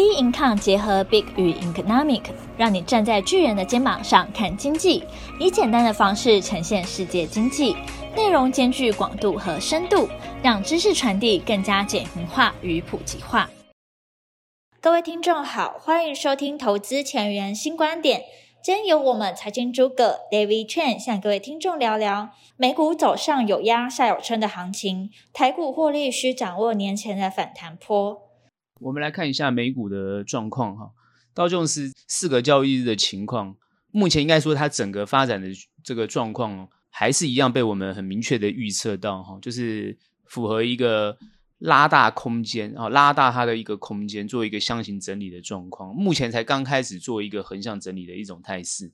Bincom 结合 Big 与 Economic，让你站在巨人的肩膀上看经济，以简单的方式呈现世界经济，内容兼具广度和深度，让知识传递更加简明化与普及化。各位听众好，欢迎收听投资前沿新观点。今天由我们财经诸葛 David Chen 向各位听众聊聊美股走上有压下有撑的行情，台股获利需掌握年前的反弹波。我们来看一下美股的状况哈，道琼斯四个交易日的情况，目前应该说它整个发展的这个状况还是一样被我们很明确的预测到哈，就是符合一个拉大空间啊，拉大它的一个空间，做一个箱型整理的状况。目前才刚开始做一个横向整理的一种态势，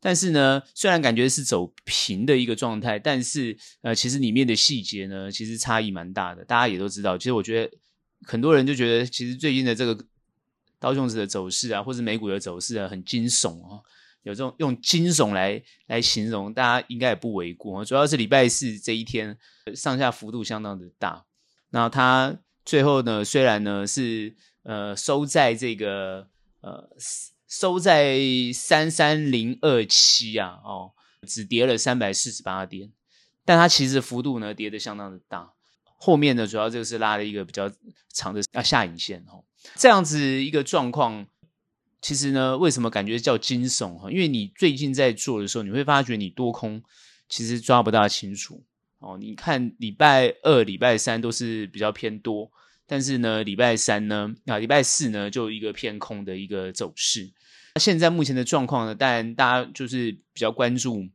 但是呢，虽然感觉是走平的一个状态，但是呃，其实里面的细节呢，其实差异蛮大的。大家也都知道，其实我觉得。很多人就觉得，其实最近的这个刀琼斯的走势啊，或是美股的走势啊，很惊悚啊，有这种用惊悚来来形容，大家应该也不为过。主要是礼拜四这一天上下幅度相当的大，那它最后呢，虽然呢是呃收在这个呃收在三三零二七啊，哦，只跌了三百四十八点，但它其实幅度呢跌得相当的大。后面呢，主要这个是拉了一个比较长的啊下影线哦，这样子一个状况，其实呢，为什么感觉叫惊悚哈？因为你最近在做的时候，你会发觉你多空其实抓不大清楚哦。你看礼拜二、礼拜三都是比较偏多，但是呢，礼拜三呢啊，礼拜四呢就一个偏空的一个走势。那现在目前的状况呢，当然大家就是比较关注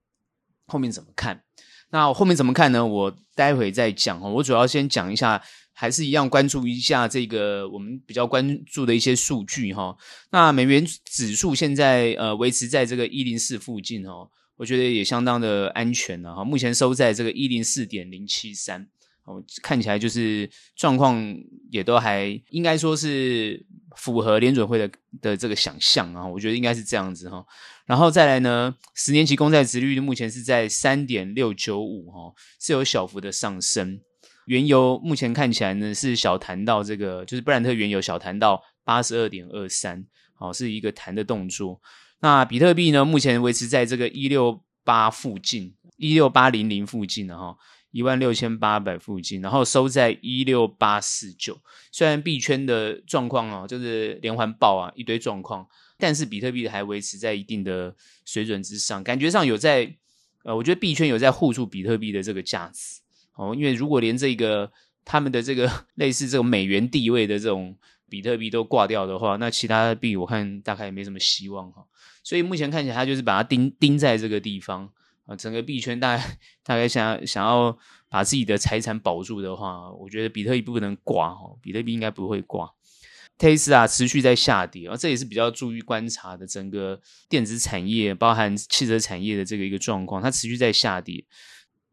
后面怎么看。那我后面怎么看呢？我待会再讲。我主要先讲一下，还是一样关注一下这个我们比较关注的一些数据哈。那美元指数现在呃维持在这个一零四附近哦，我觉得也相当的安全了哈。目前收在这个一零四点零七三。哦，看起来就是状况也都还应该说是符合联准会的的这个想象啊，我觉得应该是这样子哈。然后再来呢，十年期公债殖率目前是在三点六九五哈，是有小幅的上升。原油目前看起来呢是小弹到这个，就是布兰特原油小弹到八十二点二三，好，是一个弹的动作。那比特币呢，目前维持在这个一六八附近，一六八零零附近的哈。一万六千八百附近，然后收在一六八四九。虽然币圈的状况哦，就是连环爆啊，一堆状况，但是比特币还维持在一定的水准之上，感觉上有在呃，我觉得币圈有在护住比特币的这个价值哦。因为如果连这个他们的这个类似这种美元地位的这种比特币都挂掉的话，那其他的币我看大概也没什么希望哈。所以目前看起来，它就是把它钉钉在这个地方。啊，整个币圈大概大概想想要把自己的财产保住的话，我觉得比特币不能挂哈，比特币应该不会挂。Tesla 持续在下跌啊，这也是比较注意观察的。整个电子产业，包含汽车产业的这个一个状况，它持续在下跌。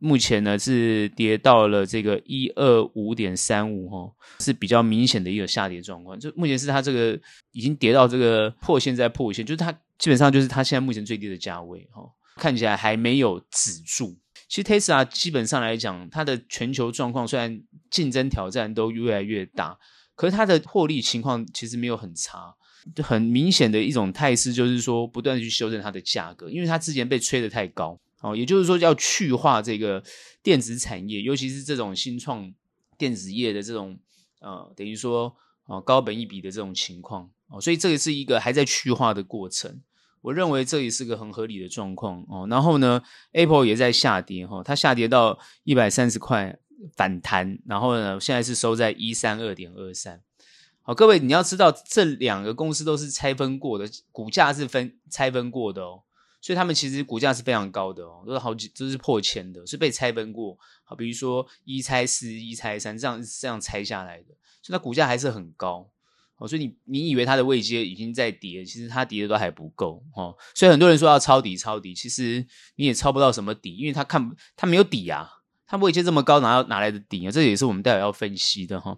目前呢是跌到了这个一二五点三五哈，是比较明显的一个下跌状况。就目前是它这个已经跌到这个破线在破线，就是它基本上就是它现在目前最低的价位哈。看起来还没有止住。其实 Tesla 基本上来讲，它的全球状况虽然竞争挑战都越来越大，可是它的获利情况其实没有很差。很明显的一种态势就是说，不断的去修正它的价格，因为它之前被吹得太高。哦，也就是说要去化这个电子产业，尤其是这种新创电子业的这种呃，等于说啊高本益比的这种情况。哦，所以这个是一个还在去化的过程。我认为这也是个很合理的状况哦。然后呢，Apple 也在下跌哈，它下跌到一百三十块反弹，然后呢，现在是收在一三二点二三。好，各位你要知道，这两个公司都是拆分过的，股价是分拆分过的哦，所以他们其实股价是非常高的哦，都是好几都是破千的，是被拆分过。好，比如说一拆四、一拆三这样这样拆下来的，所以它股价还是很高。哦，所以你你以为它的位阶已经在跌，其实它跌的都还不够哦。所以很多人说要抄底抄底，其实你也抄不到什么底，因为它看它没有底啊，它位阶这么高，哪要哪来的底啊？这也是我们待会要分析的哈。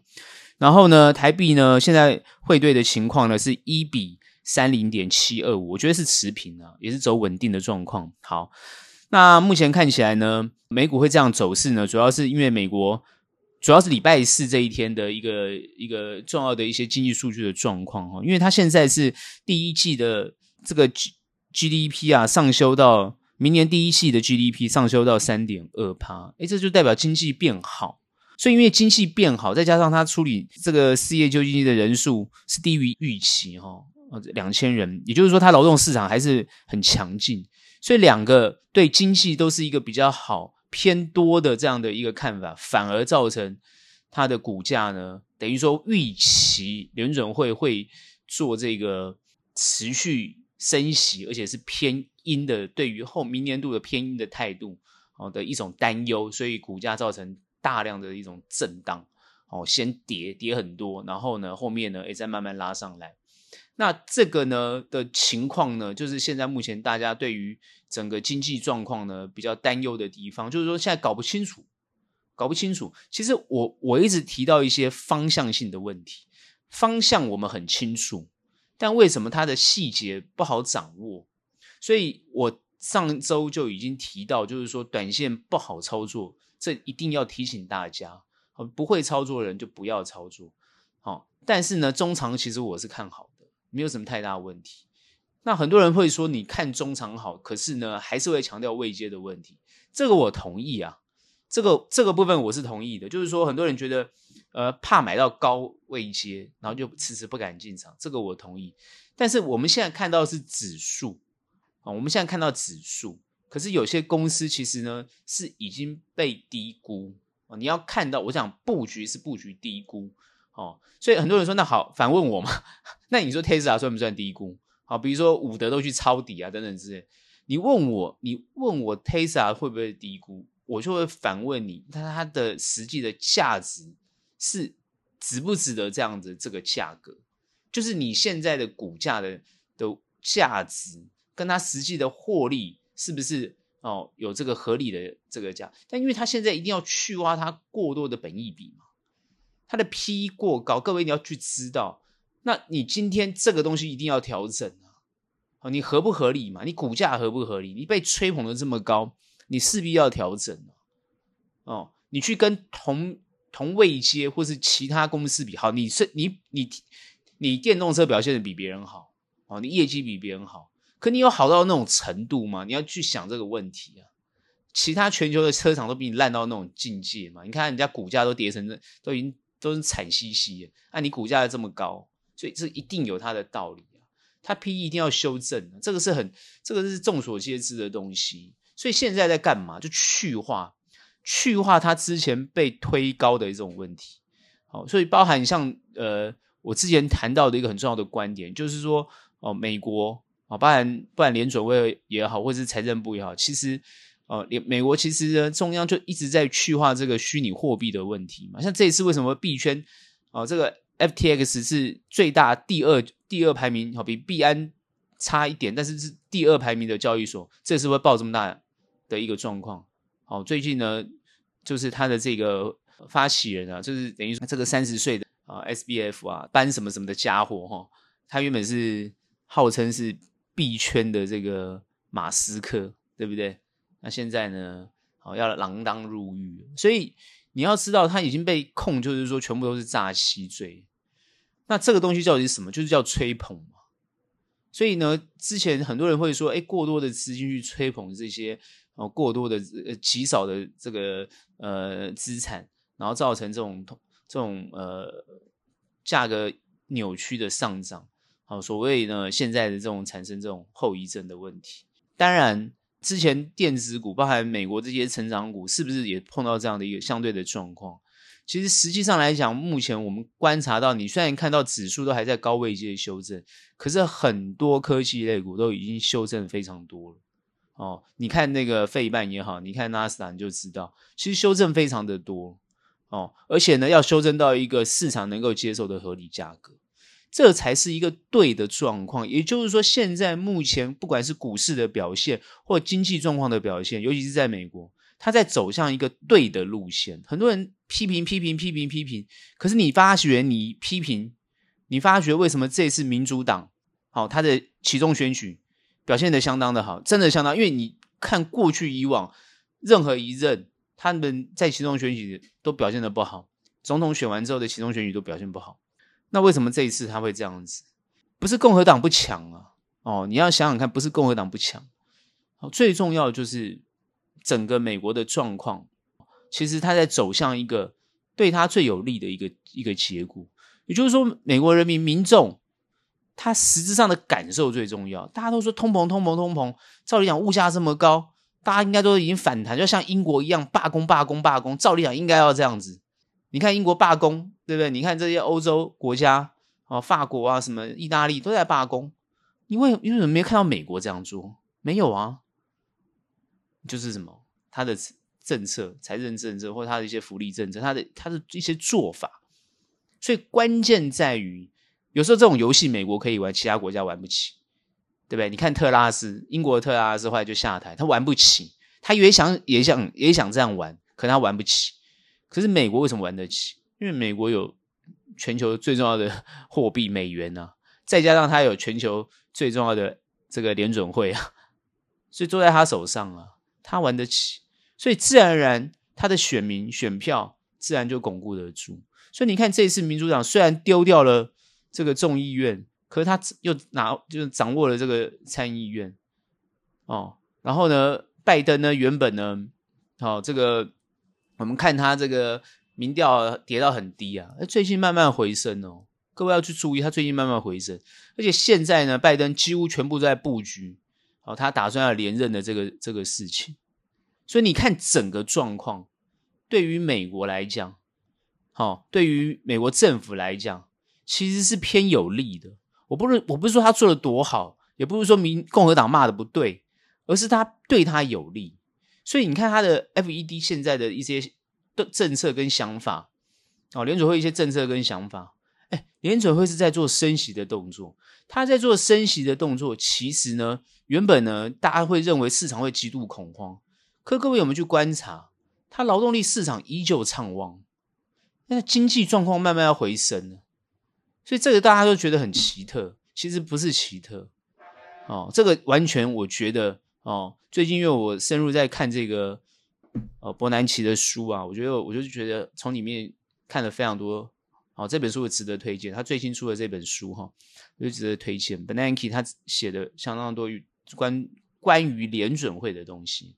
然后呢，台币呢现在汇兑的情况呢是一比三零点七二五，我觉得是持平啊，也是走稳定的状况。好，那目前看起来呢，美股会这样走势呢，主要是因为美国。主要是礼拜四这一天的一个一个重要的一些经济数据的状况哈，因为它现在是第一季的这个 G GDP 啊上修到明年第一季的 GDP 上修到三点二趴，诶，这就代表经济变好。所以因为经济变好，再加上它处理这个失业救济的人数是低于预期哈，两千人，也就是说它劳动市场还是很强劲，所以两个对经济都是一个比较好。偏多的这样的一个看法，反而造成它的股价呢，等于说预期联准会会做这个持续升息，而且是偏鹰的，对于后明年度的偏鹰的态度哦的一种担忧，所以股价造成大量的一种震荡哦，先跌跌很多，然后呢后面呢也再慢慢拉上来。那这个呢的情况呢，就是现在目前大家对于整个经济状况呢比较担忧的地方，就是说现在搞不清楚，搞不清楚。其实我我一直提到一些方向性的问题，方向我们很清楚，但为什么它的细节不好掌握？所以我上周就已经提到，就是说短线不好操作，这一定要提醒大家，不会操作的人就不要操作。好，但是呢，中长其实我是看好。没有什么太大问题。那很多人会说，你看中长好，可是呢，还是会强调位阶的问题。这个我同意啊，这个这个部分我是同意的。就是说，很多人觉得，呃，怕买到高位阶，然后就迟迟不敢进场，这个我同意。但是我们现在看到是指数啊，我们现在看到指数，可是有些公司其实呢是已经被低估啊。你要看到，我想布局是布局低估。哦，所以很多人说，那好，反问我嘛？那你说 Tesla 算不算低估？好，比如说伍德都去抄底啊，等等之类。你问我，你问我 Tesla 会不会低估？我就会反问你，它它的实际的价值是值不值得这样子这个价格？就是你现在的股价的的价值，跟它实际的获利是不是哦有这个合理的这个价？但因为它现在一定要去挖它过多的本益比嘛。它的 P 过高，各位你要去知道，那你今天这个东西一定要调整啊！哦，你合不合理嘛？你股价合不合理？你被吹捧的这么高，你势必要调整哦，你去跟同同位阶或是其他公司比，好，你是你你你电动车表现的比别人好，哦，你业绩比别人好，可你有好到那种程度吗？你要去想这个问题啊！其他全球的车厂都比你烂到那种境界嘛？你看人家股价都跌成这，都已经。都是惨兮兮的，那、你股价这么高，所以这一定有它的道理啊。它 PE 一定要修正，这个是很，这个是众所皆知的东西。所以现在在干嘛？就去化，去化它之前被推高的一种问题。好，所以包含像呃，我之前谈到的一个很重要的观点，就是说哦，美国啊，包含不然联准会也好，或者是财政部也好，其实。哦，联美国其实呢，中央就一直在去化这个虚拟货币的问题嘛。像这一次为什么币圈哦，这个 FTX 是最大第二第二排名，好比币安差一点，但是是第二排名的交易所，这次会爆这么大的一个状况。好，最近呢，就是他的这个发起人啊，就是等于说这个三十岁的啊 SBF 啊，班什么什么的家伙哈，他原本是号称是币圈的这个马斯克，对不对？那现在呢？好，要锒铛入狱，所以你要知道，他已经被控，就是说全部都是诈欺罪。那这个东西到底是什么？就是叫吹捧嘛。所以呢，之前很多人会说，哎，过多的资金去吹捧这些哦，过多的呃极少的这个呃资产，然后造成这种这种呃价格扭曲的上涨。好，所谓呢，现在的这种产生这种后遗症的问题，当然。之前电子股，包含美国这些成长股，是不是也碰到这样的一个相对的状况？其实实际上来讲，目前我们观察到，你虽然看到指数都还在高位阶修正，可是很多科技类股都已经修正非常多了。哦，你看那个费半也好，你看纳斯达，你就知道，其实修正非常的多。哦，而且呢，要修正到一个市场能够接受的合理价格。这才是一个对的状况，也就是说，现在目前不管是股市的表现或经济状况的表现，尤其是在美国，它在走向一个对的路线。很多人批评、批评、批评、批评，可是你发觉，你批评，你发觉为什么这次民主党好，他的其中选举表现的相当的好，真的相当，因为你看过去以往任何一任他们在其中选举都表现的不好，总统选完之后的其中选举都表现不好。那为什么这一次他会这样子？不是共和党不强啊，哦，你要想想看，不是共和党不强，最重要的就是整个美国的状况，其实他在走向一个对他最有利的一个一个结果。也就是说，美国人民民众他实质上的感受最重要。大家都说通膨，通膨，通膨，照理讲物价这么高。大家应该都已经反弹，就像英国一样罢工、罢工、罢工。照理讲应该要这样子。你看英国罢工，对不对？你看这些欧洲国家啊，法国啊，什么意大利都在罢工。因为因为什么没有看到美国这样做？没有啊，就是什么他的政策、财政政策或他的一些福利政策，他的他的一些做法。所以关键在于，有时候这种游戏美国可以玩，其他国家玩不起。对不对？你看特拉斯，英国特拉斯后来就下台，他玩不起，他也想也想也想这样玩，可他玩不起。可是美国为什么玩得起？因为美国有全球最重要的 货币美元啊，再加上他有全球最重要的这个联准会啊，所以坐在他手上啊，他玩得起，所以自然而然他的选民选票自然就巩固得住。所以你看这一次民主党虽然丢掉了这个众议院。可是他又拿，就是掌握了这个参议院，哦，然后呢，拜登呢，原本呢，好、哦，这个我们看他这个民调跌到很低啊，最近慢慢回升哦，各位要去注意，他最近慢慢回升，而且现在呢，拜登几乎全部在布局，哦，他打算要连任的这个这个事情，所以你看整个状况，对于美国来讲，好、哦，对于美国政府来讲，其实是偏有利的。我不是我不是说他做的多好，也不是说民共和党骂的不对，而是他对他有利。所以你看他的 FED 现在的一些的政策跟想法，哦，联准会一些政策跟想法，哎，联准会是在做升息的动作。他在做升息的动作，其实呢，原本呢，大家会认为市场会极度恐慌。可各位有没有去观察，他劳动力市场依旧畅旺，那经济状况慢慢要回升了。所以这个大家都觉得很奇特，其实不是奇特哦。这个完全我觉得哦，最近因为我深入在看这个呃伯南奇的书啊，我觉得我就觉得从里面看了非常多哦，这本书也值得推荐。他最新出的这本书哈，就值得推荐。Bernanke 他写的相当多于关关于联准会的东西，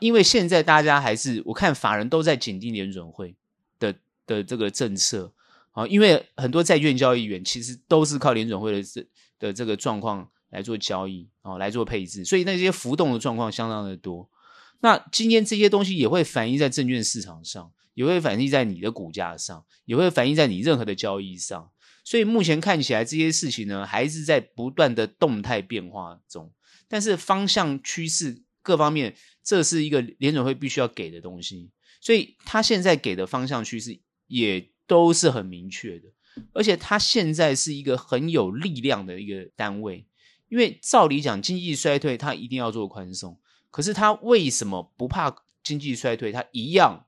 因为现在大家还是我看法人都在紧盯联准会的的这个政策。啊，因为很多债券交易员其实都是靠联准会的这的这个状况来做交易，啊，来做配置，所以那些浮动的状况相当的多。那今天这些东西也会反映在证券市场上，也会反映在你的股价上，也会反映在你任何的交易上。所以目前看起来这些事情呢，还是在不断的动态变化中。但是方向趋势各方面，这是一个联准会必须要给的东西。所以他现在给的方向趋势也。都是很明确的，而且它现在是一个很有力量的一个单位，因为照理讲经济衰退它一定要做宽松，可是它为什么不怕经济衰退，它一样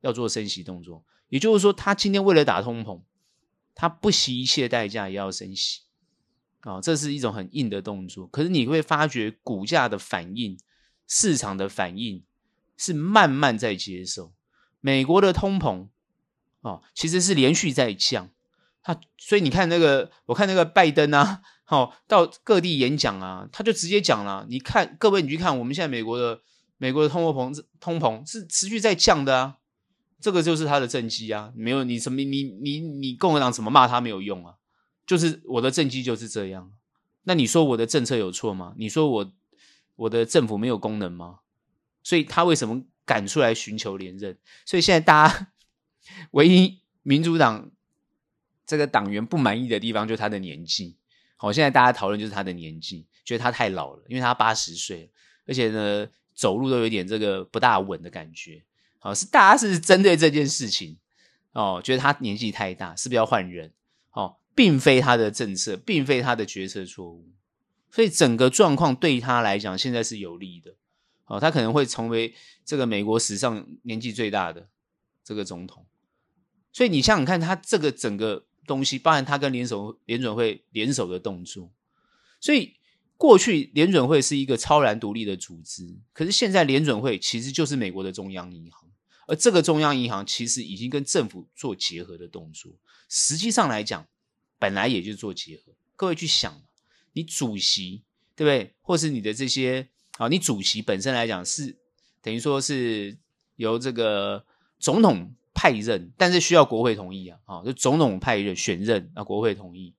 要做升息动作？也就是说，它今天为了打通膨，它不惜一切代价也要升息啊，这是一种很硬的动作。可是你会发觉股价的反应、市场的反应是慢慢在接受美国的通膨。哦，其实是连续在降，他所以你看那个，我看那个拜登啊，好、哦、到各地演讲啊，他就直接讲了，你看各位，你去看我们现在美国的美国的通货膨通膨是持续在降的啊，这个就是他的政绩啊，没有你什么你你你共和党怎么骂他没有用啊，就是我的政绩就是这样，那你说我的政策有错吗？你说我我的政府没有功能吗？所以他为什么敢出来寻求连任？所以现在大家。唯一民主党这个党员不满意的地方就是他的年纪。好，现在大家讨论就是他的年纪，觉得他太老了，因为他八十岁，而且呢走路都有点这个不大稳的感觉。好，是大家是针对这件事情哦，觉得他年纪太大，是不是要换人？哦，并非他的政策，并非他的决策错误，所以整个状况对他来讲现在是有利的。哦，他可能会成为这个美国史上年纪最大的这个总统。所以你想想看，他这个整个东西，包含他跟联手联准会联手的动作。所以过去联准会是一个超然独立的组织，可是现在联准会其实就是美国的中央银行，而这个中央银行其实已经跟政府做结合的动作。实际上来讲，本来也就做结合。各位去想，你主席对不对？或是你的这些啊，你主席本身来讲是等于说是由这个总统派任，但是需要国会同意啊，啊，就总统派任选任啊，国会同意。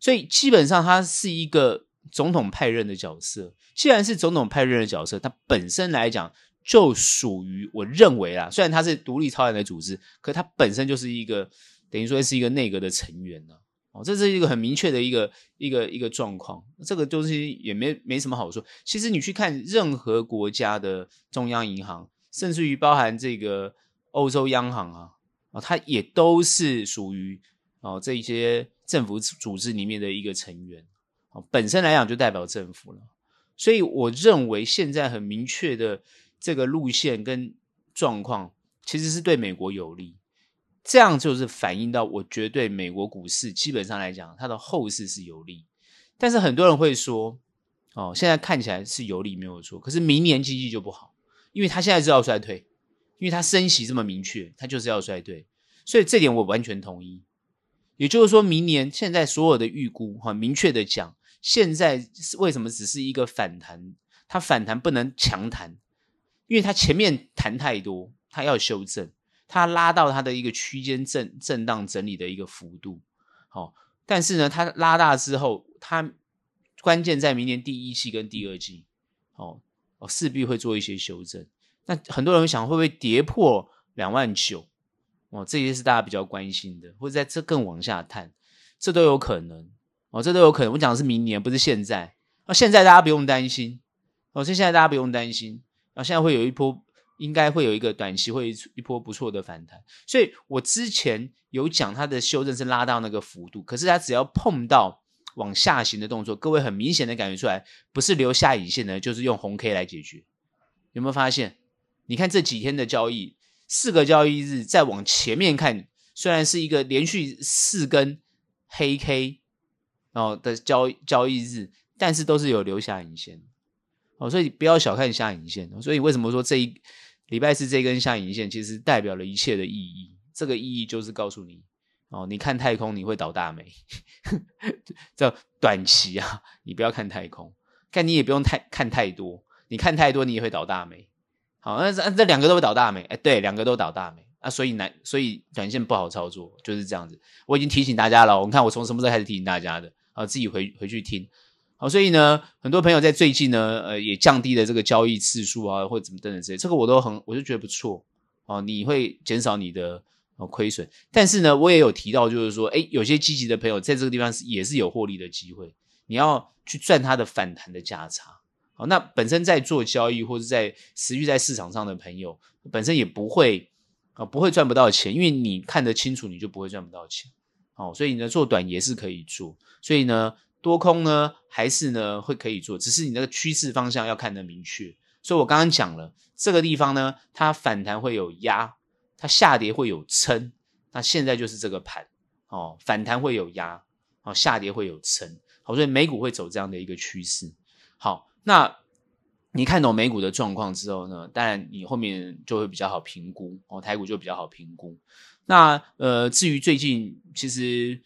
所以基本上他是一个总统派任的角色。既然是总统派任的角色，它本身来讲就属于我认为啦，虽然它是独立超然的组织，可它本身就是一个等于说是一个内阁的成员呢。哦，这是一个很明确的一个一个一个状况。这个东西也没没什么好说。其实你去看任何国家的中央银行，甚至于包含这个欧洲央行啊，啊，它也都是属于哦这一些政府组织里面的一个成员。哦，本身来讲就代表政府了。所以我认为现在很明确的这个路线跟状况，其实是对美国有利。这样就是反映到，我觉对美国股市基本上来讲，它的后市是有利。但是很多人会说，哦，现在看起来是有利没有错，可是明年经济就不好，因为他现在是要衰退，因为它升息这么明确，它就是要衰退。所以这点我完全同意。也就是说明年现在所有的预估，很明确的讲。现在是为什么只是一个反弹？它反弹不能强弹，因为它前面弹太多，它要修正，它拉到它的一个区间震震荡整理的一个幅度。好，但是呢，它拉大之后，它关键在明年第一季跟第二季，哦哦，势必会做一些修正。那很多人想会不会跌破两万九？哦，这些是大家比较关心的，或者在这更往下探，这都有可能。哦，这都有可能。我讲的是明年，不是现在。那现在大家不用担心。哦，现在大家不用担心。啊，现在会有一波，应该会有一个短期会一波不错的反弹。所以我之前有讲它的修正是拉到那个幅度，可是它只要碰到往下行的动作，各位很明显的感觉出来，不是留下影线的，就是用红 K 来解决。有没有发现？你看这几天的交易，四个交易日再往前面看，虽然是一个连续四根黑 K。哦的交交易日，但是都是有留下影线，哦，所以不要小看下影线。所以为什么说这一礼拜四这根下影线其实代表了一切的意义？这个意义就是告诉你，哦，你看太空你会倒大霉，叫短期啊，你不要看太空，看你也不用太看太多，你看太多你也会倒大霉。好，那这这两个都会倒大霉，哎，对，两个都倒大霉。啊，所以难，所以短线不好操作，就是这样子。我已经提醒大家了，我看我从什么时候开始提醒大家的？啊，自己回回去听，好，所以呢，很多朋友在最近呢，呃，也降低了这个交易次数啊，或者怎么等等之类，这个我都很，我就觉得不错，哦，你会减少你的亏损，但是呢，我也有提到，就是说，诶，有些积极的朋友在这个地方是也是有获利的机会，你要去赚它的反弹的价差，好，那本身在做交易或者在持续在市场上的朋友，本身也不会啊，不会赚不到钱，因为你看得清楚，你就不会赚不到钱。哦，所以呢，做短也是可以做，所以呢，多空呢还是呢会可以做，只是你那个趋势方向要看得明确。所以我刚刚讲了，这个地方呢，它反弹会有压，它下跌会有撑，那现在就是这个盘哦，反弹会有压，哦，下跌会有撑，好，所以美股会走这样的一个趋势。好，那你看懂美股的状况之后呢，当然你后面就会比较好评估哦，台股就比较好评估。那呃，至于最近其实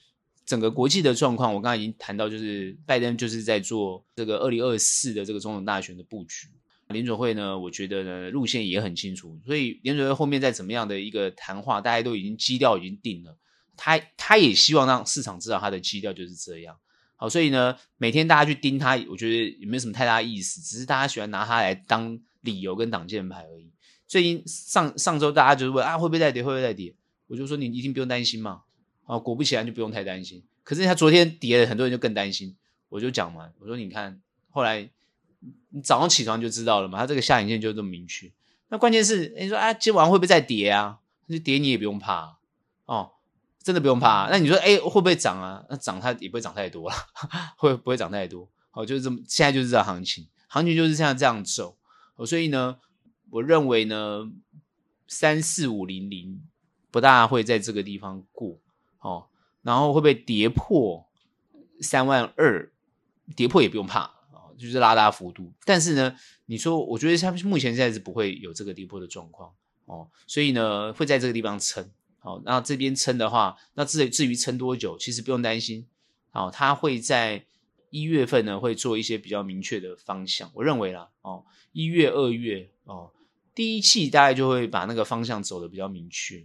整个国际的状况，我刚刚已经谈到，就是拜登就是在做这个二零二四的这个总统大选的布局。联准会呢，我觉得呢路线也很清楚，所以联准会后面再怎么样的一个谈话，大家都已经基调已经定了。他他也希望让市场知道他的基调就是这样。好，所以呢，每天大家去盯他，我觉得也没有什么太大意思，只是大家喜欢拿它来当理由跟挡箭牌而已。最近上上周大家就是问啊，会不会再跌？会不会再跌？我就说你一定不用担心嘛，啊，果不其然就不用太担心。可是他昨天跌了，很多人就更担心。我就讲嘛，我说你看，后来你早上起床就知道了嘛，他这个下影线就这么明确。那关键是你说啊，今晚会不会再跌啊？就跌你也不用怕哦，真的不用怕。那你说哎，会不会涨啊？那涨它也不会涨太多了，会不会涨太多？好，就是这么，现在就是这行情，行情就是像这样走。哦所以呢，我认为呢，三四五零零。不大会在这个地方过哦，然后会不会跌破三万二？跌破也不用怕哦，就是拉大幅度。但是呢，你说，我觉得它目前现在是不会有这个跌破的状况哦，所以呢会在这个地方撑。哦，那这边撑的话，那至至于撑多久，其实不用担心。好，它会在一月份呢会做一些比较明确的方向。我认为啦，哦，一月、二月哦，第一季大概就会把那个方向走的比较明确。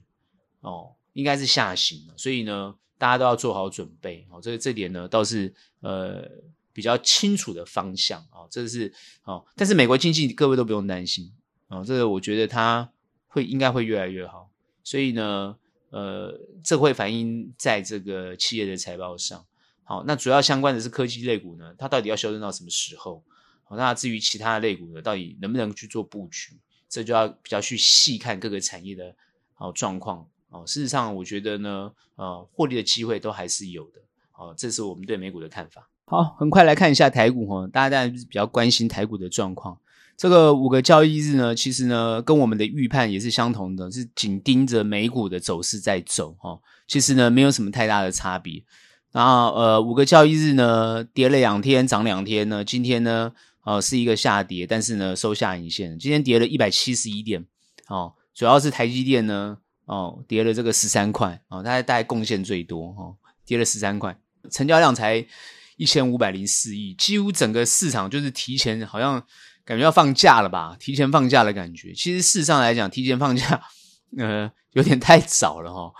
哦，应该是下行，所以呢，大家都要做好准备。哦，这个这点呢倒是呃。比较清楚的方向、哦，这是哦，但是美国经济各位都不用担心、哦，这个我觉得它会应该会越来越好，所以呢，呃，这会反映在这个企业的财报上。好，那主要相关的是科技类股呢，它到底要修正到什么时候？好，那至于其他的类股呢，到底能不能去做布局，这就要比较去细看各个产业的好状况哦。事实上，我觉得呢，呃，获利的机会都还是有的。好，这是我们对美股的看法。好，很快来看一下台股哈，大家当然比较关心台股的状况。这个五个交易日呢，其实呢跟我们的预判也是相同的，是紧盯着美股的走势在走哈。其实呢没有什么太大的差别。然后呃五个交易日呢跌了两天，涨两天呢，今天呢呃是一个下跌，但是呢收下影线。今天跌了一百七十一点哦，主要是台积电呢哦跌了这个十三块哦，它大概贡献最多哦，跌了十三块，成交量才。一千五百零四亿，几乎整个市场就是提前，好像感觉要放假了吧？提前放假的感觉。其实事实上来讲，提前放假，呃，有点太早了哈。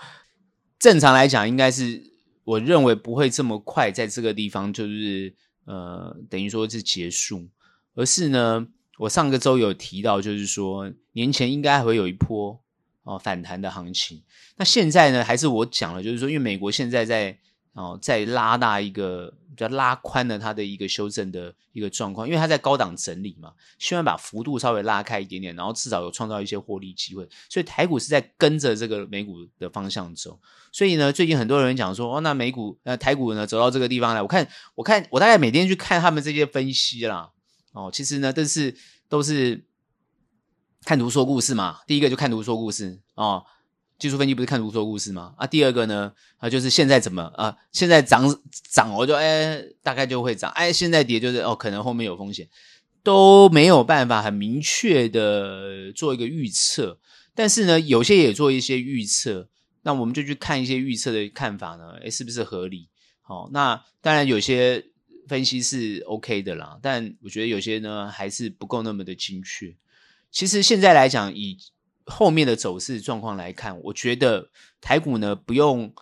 正常来讲，应该是我认为不会这么快在这个地方就是呃，等于说是结束，而是呢，我上个周有提到，就是说年前应该还会有一波哦反弹的行情。那现在呢，还是我讲了，就是说，因为美国现在在哦再拉大一个。比较拉宽了它的一个修正的一个状况，因为它在高档整理嘛，希望把幅度稍微拉开一点点，然后至少有创造一些获利机会。所以台股是在跟着这个美股的方向走。所以呢，最近很多人讲说，哦，那美股呃台股呢走到这个地方来，我看我看我大概每天去看他们这些分析啦，哦，其实呢都是都是看图说故事嘛。第一个就看图说故事哦。技术分析不是看如说故事吗？啊，第二个呢，啊，就是现在怎么啊？现在涨涨，我就哎，大概就会涨。哎，现在跌就是哦，可能后面有风险，都没有办法很明确的做一个预测。但是呢，有些也做一些预测，那我们就去看一些预测的看法呢，哎，是不是合理？好，那当然有些分析是 OK 的啦，但我觉得有些呢还是不够那么的精确。其实现在来讲，以后面的走势状况来看，我觉得台股呢不用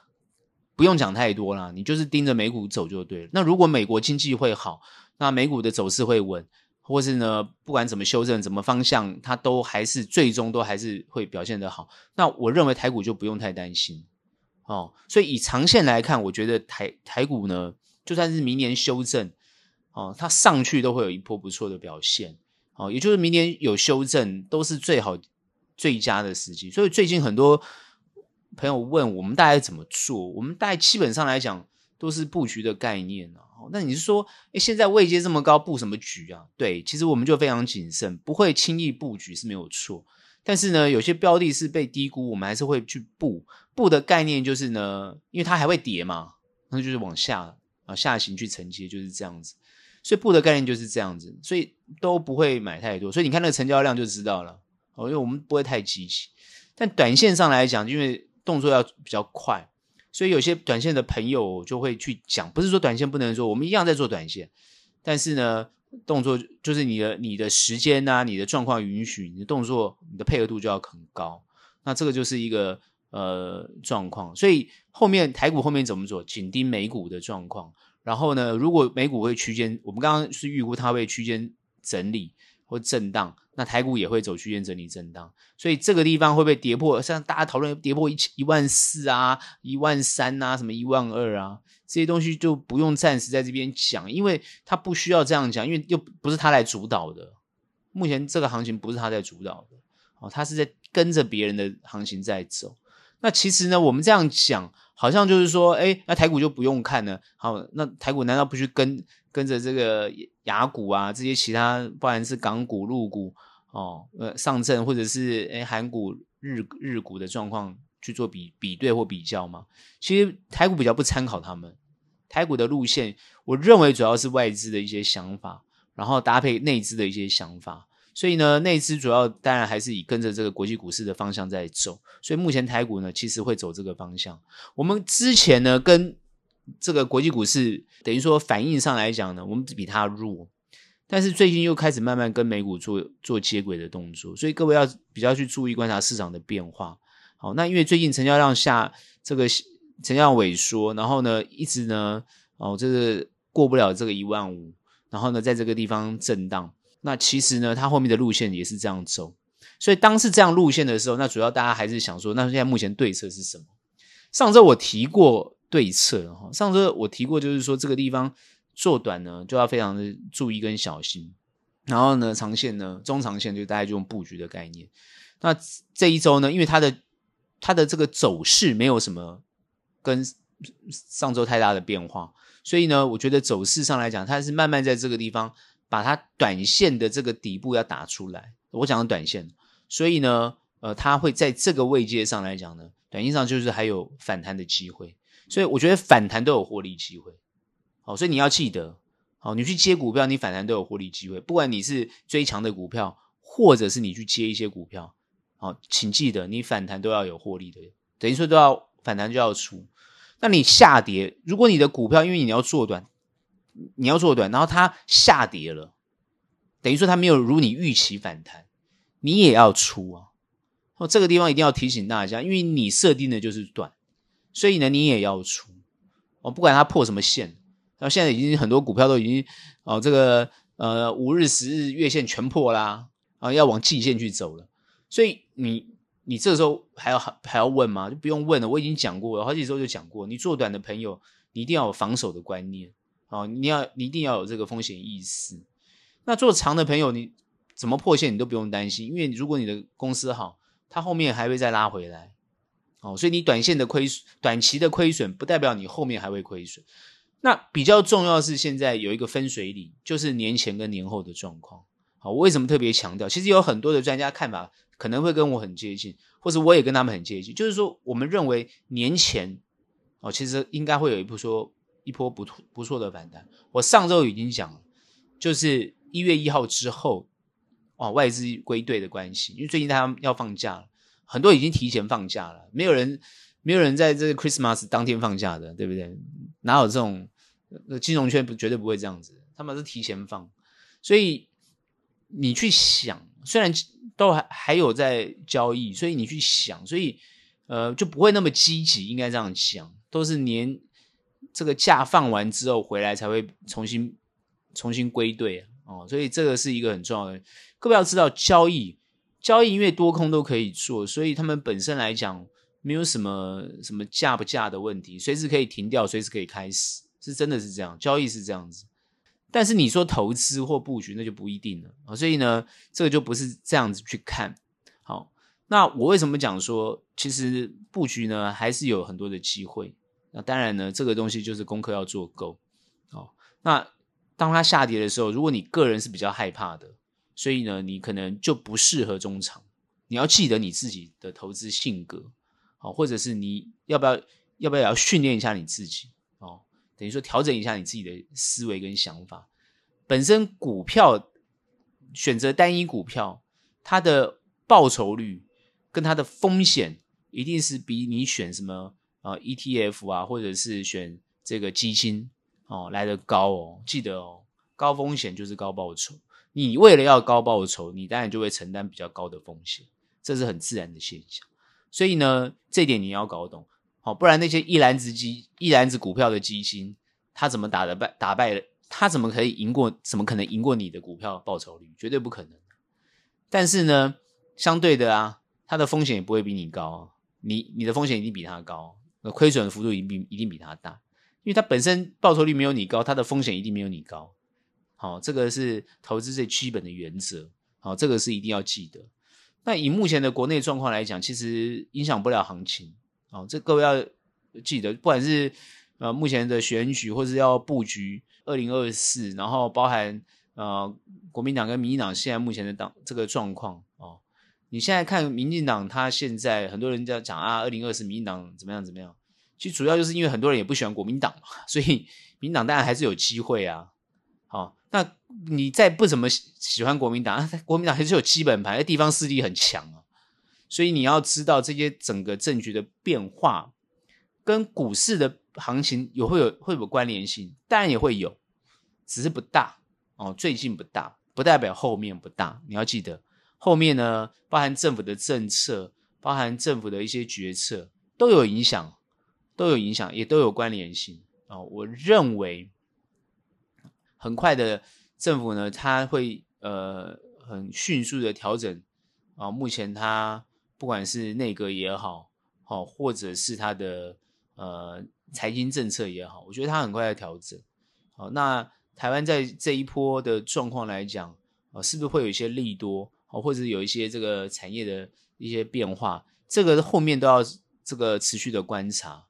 不用讲太多啦，你就是盯着美股走就对了。那如果美国经济会好，那美股的走势会稳，或是呢不管怎么修正、怎么方向，它都还是最终都还是会表现得好。那我认为台股就不用太担心哦。所以以长线来看，我觉得台台股呢，就算是明年修正哦，它上去都会有一波不错的表现哦。也就是明年有修正都是最好。最佳的时机，所以最近很多朋友问我们大概怎么做，我们大概基本上来讲都是布局的概念啊。那你是说，诶，现在位阶这么高，布什么局啊？对，其实我们就非常谨慎，不会轻易布局是没有错。但是呢，有些标的是被低估，我们还是会去布。布的概念就是呢，因为它还会跌嘛，那就是往下啊下行去承接，就是这样子。所以布的概念就是这样子，所以都不会买太多。所以你看那个成交量就知道了。哦，因为我们不会太积极，但短线上来讲，因为动作要比较快，所以有些短线的朋友就会去讲，不是说短线不能做，我们一样在做短线，但是呢，动作就是你的你的时间啊，你的状况允许，你的动作，你的配合度就要很高，那这个就是一个呃状况，所以后面台股后面怎么做，紧盯美股的状况，然后呢，如果美股会区间，我们刚刚是预估它会区间整理或震荡。那台股也会走区间整理震荡，所以这个地方会不会跌破？像大家讨论跌破一千一万四啊、一万三啊、什么一万二啊，这些东西就不用暂时在这边讲，因为它不需要这样讲，因为又不是他来主导的。目前这个行情不是他在主导的，哦，他是在跟着别人的行情在走。那其实呢，我们这样讲，好像就是说，诶，那台股就不用看了。好，那台股难道不去跟？跟着这个雅股啊，这些其他，不管是港股、陆股哦，呃，上证或者是诶韩股、日日股的状况去做比比对或比较吗？其实台股比较不参考他们，台股的路线，我认为主要是外资的一些想法，然后搭配内资的一些想法，所以呢，内资主要当然还是以跟着这个国际股市的方向在走。所以目前台股呢，其实会走这个方向。我们之前呢，跟这个国际股市等于说反应上来讲呢，我们比它弱。但是最近又开始慢慢跟美股做做接轨的动作，所以各位要比较去注意观察市场的变化。好，那因为最近成交量下这个成交量萎缩，然后呢一直呢哦这个过不了这个一万五，然后呢在这个地方震荡。那其实呢它后面的路线也是这样走，所以当是这样路线的时候，那主要大家还是想说，那现在目前对策是什么？上周我提过对策哈，上周我提过就是说这个地方。做短呢，就要非常的注意跟小心，然后呢，长线呢，中长线就大概就用布局的概念。那这一周呢，因为它的它的这个走势没有什么跟上周太大的变化，所以呢，我觉得走势上来讲，它是慢慢在这个地方把它短线的这个底部要打出来。我讲的短线，所以呢，呃，它会在这个位阶上来讲呢，短线上就是还有反弹的机会，所以我觉得反弹都有获利机会。好，所以你要记得，好，你去接股票，你反弹都有获利机会。不管你是追强的股票，或者是你去接一些股票，好，请记得，你反弹都要有获利的，等于说都要反弹就要出。那你下跌，如果你的股票因为你要做短，你要做短，然后它下跌了，等于说它没有如你预期反弹，你也要出啊。哦，这个地方一定要提醒大家，因为你设定的就是短，所以呢，你也要出。哦，不管它破什么线。那现在已经很多股票都已经哦，这个呃五日、十日、月线全破啦，啊，要往季线去走了。所以你你这时候还要还要问吗？就不用问了，我已经讲过了，好几周就讲过。你做短的朋友，你一定要有防守的观念啊，你要你一定要有这个风险意识。那做长的朋友，你怎么破线你都不用担心，因为如果你的公司好，它后面还会再拉回来。哦，所以你短线的亏损、短期的亏损，不代表你后面还会亏损。那比较重要是，现在有一个分水岭，就是年前跟年后的状况。好，我为什么特别强调？其实有很多的专家看法可能会跟我很接近，或者我也跟他们很接近。就是说，我们认为年前哦，其实应该会有一波说一波不不错的反弹。我上周已经讲了，就是一月一号之后哦，外资归队的关系，因为最近他们要放假了，很多已经提前放假了，没有人没有人在这个 Christmas 当天放假的，对不对？哪有这种？金融圈不绝对不会这样子，他们是提前放，所以你去想，虽然都还还有在交易，所以你去想，所以呃就不会那么积极，应该这样想，都是年这个假放完之后回来才会重新重新归队哦，所以这个是一个很重要的。各位要知道，交易交易因为多空都可以做，所以他们本身来讲没有什么什么价不价的问题，随时可以停掉，随时可以开始。是真的是这样，交易是这样子，但是你说投资或布局那就不一定了啊，所以呢，这个就不是这样子去看。好，那我为什么讲说，其实布局呢还是有很多的机会。那当然呢，这个东西就是功课要做够。好，那当它下跌的时候，如果你个人是比较害怕的，所以呢，你可能就不适合中长。你要记得你自己的投资性格，好，或者是你要不要要不要要训练一下你自己。哦等于说调整一下你自己的思维跟想法。本身股票选择单一股票，它的报酬率跟它的风险一定是比你选什么啊 ETF 啊，或者是选这个基金哦来得高哦。记得哦，高风险就是高报酬。你为了要高报酬，你当然就会承担比较高的风险，这是很自然的现象。所以呢，这点你要搞懂。好，不然那些一篮子基一篮子股票的基金，他怎么打得败打败了？他怎么可以赢过？怎么可能赢过你的股票报酬率？绝对不可能。但是呢，相对的啊，它的风险也不会比你高，你你的风险一定比它高，亏损的幅度一定一定比它大，因为它本身报酬率没有你高，它的风险一定没有你高。好，这个是投资最基本的原则。好，这个是一定要记得。那以目前的国内状况来讲，其实影响不了行情。哦，这各位要记得，不管是呃目前的选举，或是要布局二零二四，然后包含呃国民党跟民进党现在目前的党这个状况哦，你现在看民进党，他现在很多人在讲啊，二零二四民进党怎么样怎么样，其实主要就是因为很多人也不喜欢国民党嘛，所以民进党当然还是有机会啊。好，那你再不怎么喜欢国民党，国民党还是有基本盘，地方势力很强啊。所以你要知道这些整个政局的变化，跟股市的行情有会有会有关联性，当然也会有，只是不大哦。最近不大，不代表后面不大。你要记得，后面呢，包含政府的政策，包含政府的一些决策，都有影响，都有影响，也都有关联性啊、哦。我认为，很快的政府呢，它会呃很迅速的调整啊、目前它。不管是内阁也好，好或者是他的呃财经政策也好，我觉得他很快在调整。好，那台湾在这一波的状况来讲，啊，是不是会有一些利多？好，或者有一些这个产业的一些变化？这个后面都要这个持续的观察。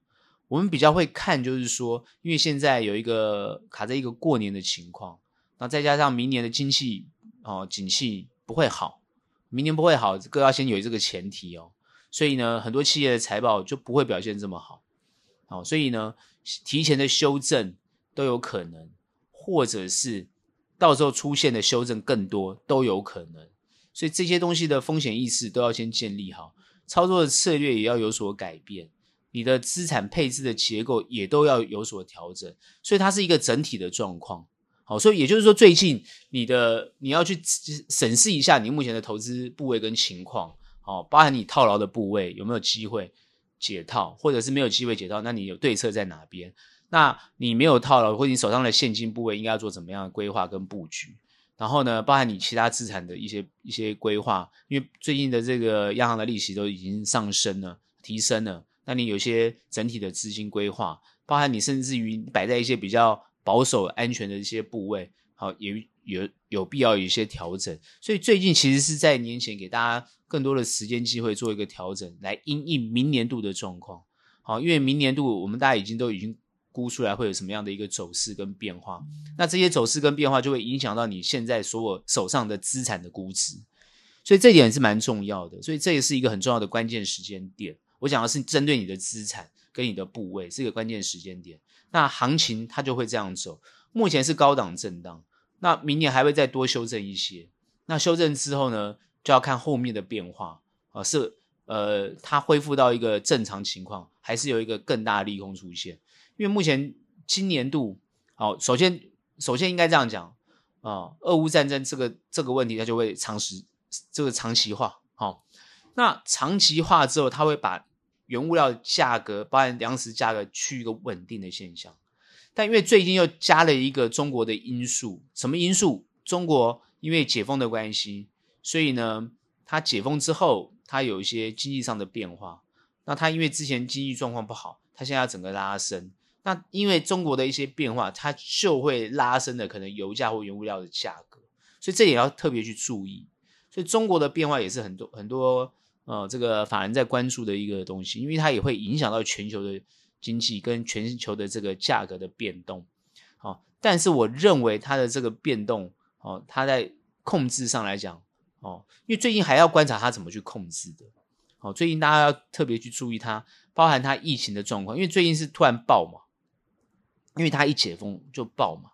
我们比较会看，就是说，因为现在有一个卡在一个过年的情况，那再加上明年的经济哦景气不会好。明年不会好，各要先有这个前提哦，所以呢，很多企业的财报就不会表现这么好，好，所以呢，提前的修正都有可能，或者是到时候出现的修正更多都有可能，所以这些东西的风险意识都要先建立好，操作的策略也要有所改变，你的资产配置的结构也都要有所调整，所以它是一个整体的状况。好，所以也就是说，最近你的你要去审视一下你目前的投资部位跟情况，好，包含你套牢的部位有没有机会解套，或者是没有机会解套，那你有对策在哪边？那你没有套牢，或者你手上的现金部位应该要做怎么样的规划跟布局？然后呢，包含你其他资产的一些一些规划，因为最近的这个央行的利息都已经上升了，提升了，那你有些整体的资金规划，包含你甚至于摆在一些比较。保守安全的一些部位，好，也有有必要有一些调整。所以最近其实是在年前给大家更多的时间机会做一个调整，来因应明年度的状况。好，因为明年度我们大家已经都已经估出来会有什么样的一个走势跟变化。那这些走势跟变化就会影响到你现在所有手上的资产的估值。所以这点是蛮重要的。所以这也是一个很重要的关键时间点。我讲的是针对你的资产跟你的部位，是一个关键时间点。那行情它就会这样走，目前是高档震荡，那明年还会再多修正一些。那修正之后呢，就要看后面的变化啊，是呃，它恢复到一个正常情况，还是有一个更大的利空出现？因为目前今年度，好，首先首先应该这样讲啊，俄乌战争这个这个问题它就会长时这个长期化，好，那长期化之后，它会把。原物料价格，包含粮食价格，趋于一个稳定的现象。但因为最近又加了一个中国的因素，什么因素？中国因为解封的关系，所以呢，它解封之后，它有一些经济上的变化。那它因为之前经济状况不好，它现在要整个拉升。那因为中国的一些变化，它就会拉升的可能油价或原物料的价格。所以这也要特别去注意。所以中国的变化也是很多很多。呃，这个法人在关注的一个东西，因为它也会影响到全球的经济跟全球的这个价格的变动。好、哦，但是我认为它的这个变动，哦，它在控制上来讲，哦，因为最近还要观察它怎么去控制的。哦，最近大家要特别去注意它，包含它疫情的状况，因为最近是突然爆嘛，因为它一解封就爆嘛，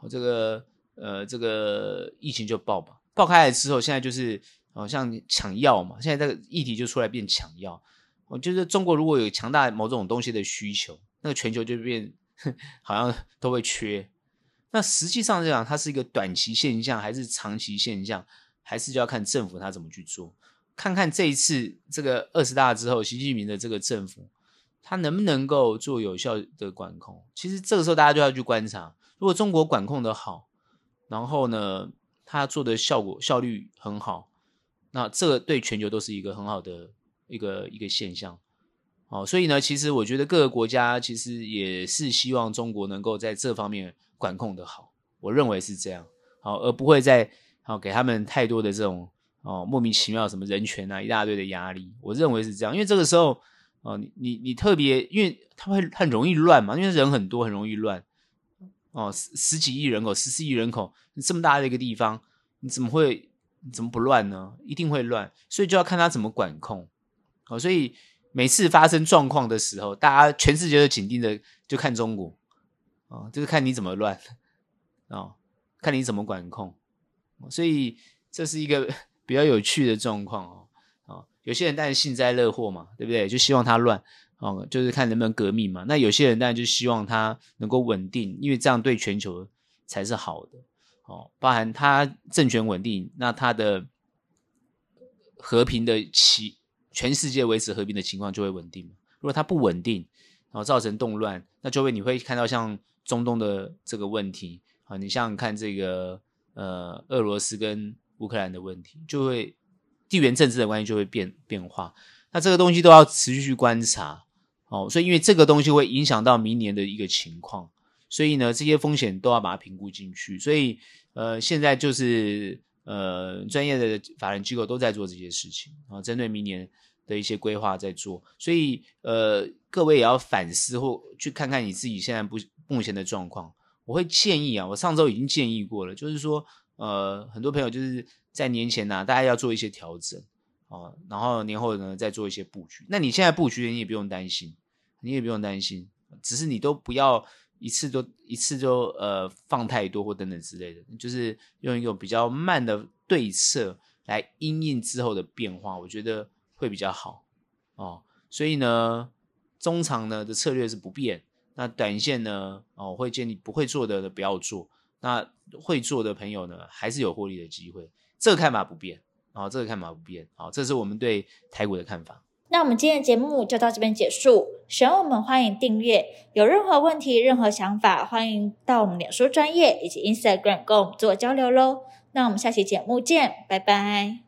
哦，这个呃，这个疫情就爆嘛，爆开来之后，现在就是。哦，像抢药嘛，现在这个议题就出来变抢药。我觉得中国如果有强大某种东西的需求，那个全球就变好像都会缺。那实际上来讲，它是一个短期现象还是长期现象，还是就要看政府他怎么去做。看看这一次这个二十大之后，习近平的这个政府，他能不能够做有效的管控？其实这个时候大家就要去观察，如果中国管控的好，然后呢，他做的效果效率很好。那这对全球都是一个很好的一个一个现象，哦，所以呢，其实我觉得各个国家其实也是希望中国能够在这方面管控得好，我认为是这样，好，而不会再好给他们太多的这种哦莫名其妙什么人权啊一大堆的压力，我认为是这样，因为这个时候哦你你你特别，因为他会很容易乱嘛，因为人很多很容易乱，哦十十几亿人口十四亿人口这么大的一个地方，你怎么会？怎么不乱呢？一定会乱，所以就要看他怎么管控。哦，所以每次发生状况的时候，大家全世界都紧盯着，就看中国。哦，就是看你怎么乱。哦，看你怎么管控。所以这是一个 比较有趣的状况哦。哦，有些人当然幸灾乐祸嘛，对不对？就希望他乱哦，就是看能不能革命嘛。那有些人当然就希望他能够稳定，因为这样对全球才是好的。哦，包含他政权稳定，那他的和平的期，全世界维持和平的情况就会稳定。如果他不稳定，然后造成动乱，那就会你会看到像中东的这个问题啊，你像看这个呃俄罗斯跟乌克兰的问题，就会地缘政治的关系就会变变化。那这个东西都要持续去观察哦，所以因为这个东西会影响到明年的一个情况。所以呢，这些风险都要把它评估进去。所以，呃，现在就是呃，专业的法人机构都在做这些事情啊，针对明年的一些规划在做。所以，呃，各位也要反思或去看看你自己现在不目前的状况。我会建议啊，我上周已经建议过了，就是说，呃，很多朋友就是在年前呢、大家要做一些调整啊，然后年后呢再做一些布局。那你现在布局，你也不用担心，你也不用担心，只是你都不要。一次都一次就呃放太多或等等之类的，就是用一种比较慢的对策来因应之后的变化，我觉得会比较好哦。所以呢，中长呢的策略是不变，那短线呢哦，我会建议不会做的不要做，那会做的朋友呢还是有获利的机会。这个看法不变，哦，这个看法不变，好，这是我们对台股的看法。那我们今天的节目就到这边结束。喜欢我们，欢迎订阅。有任何问题、任何想法，欢迎到我们脸书专业以及 Instagram 跟我们做交流喽。那我们下期节目见，拜拜。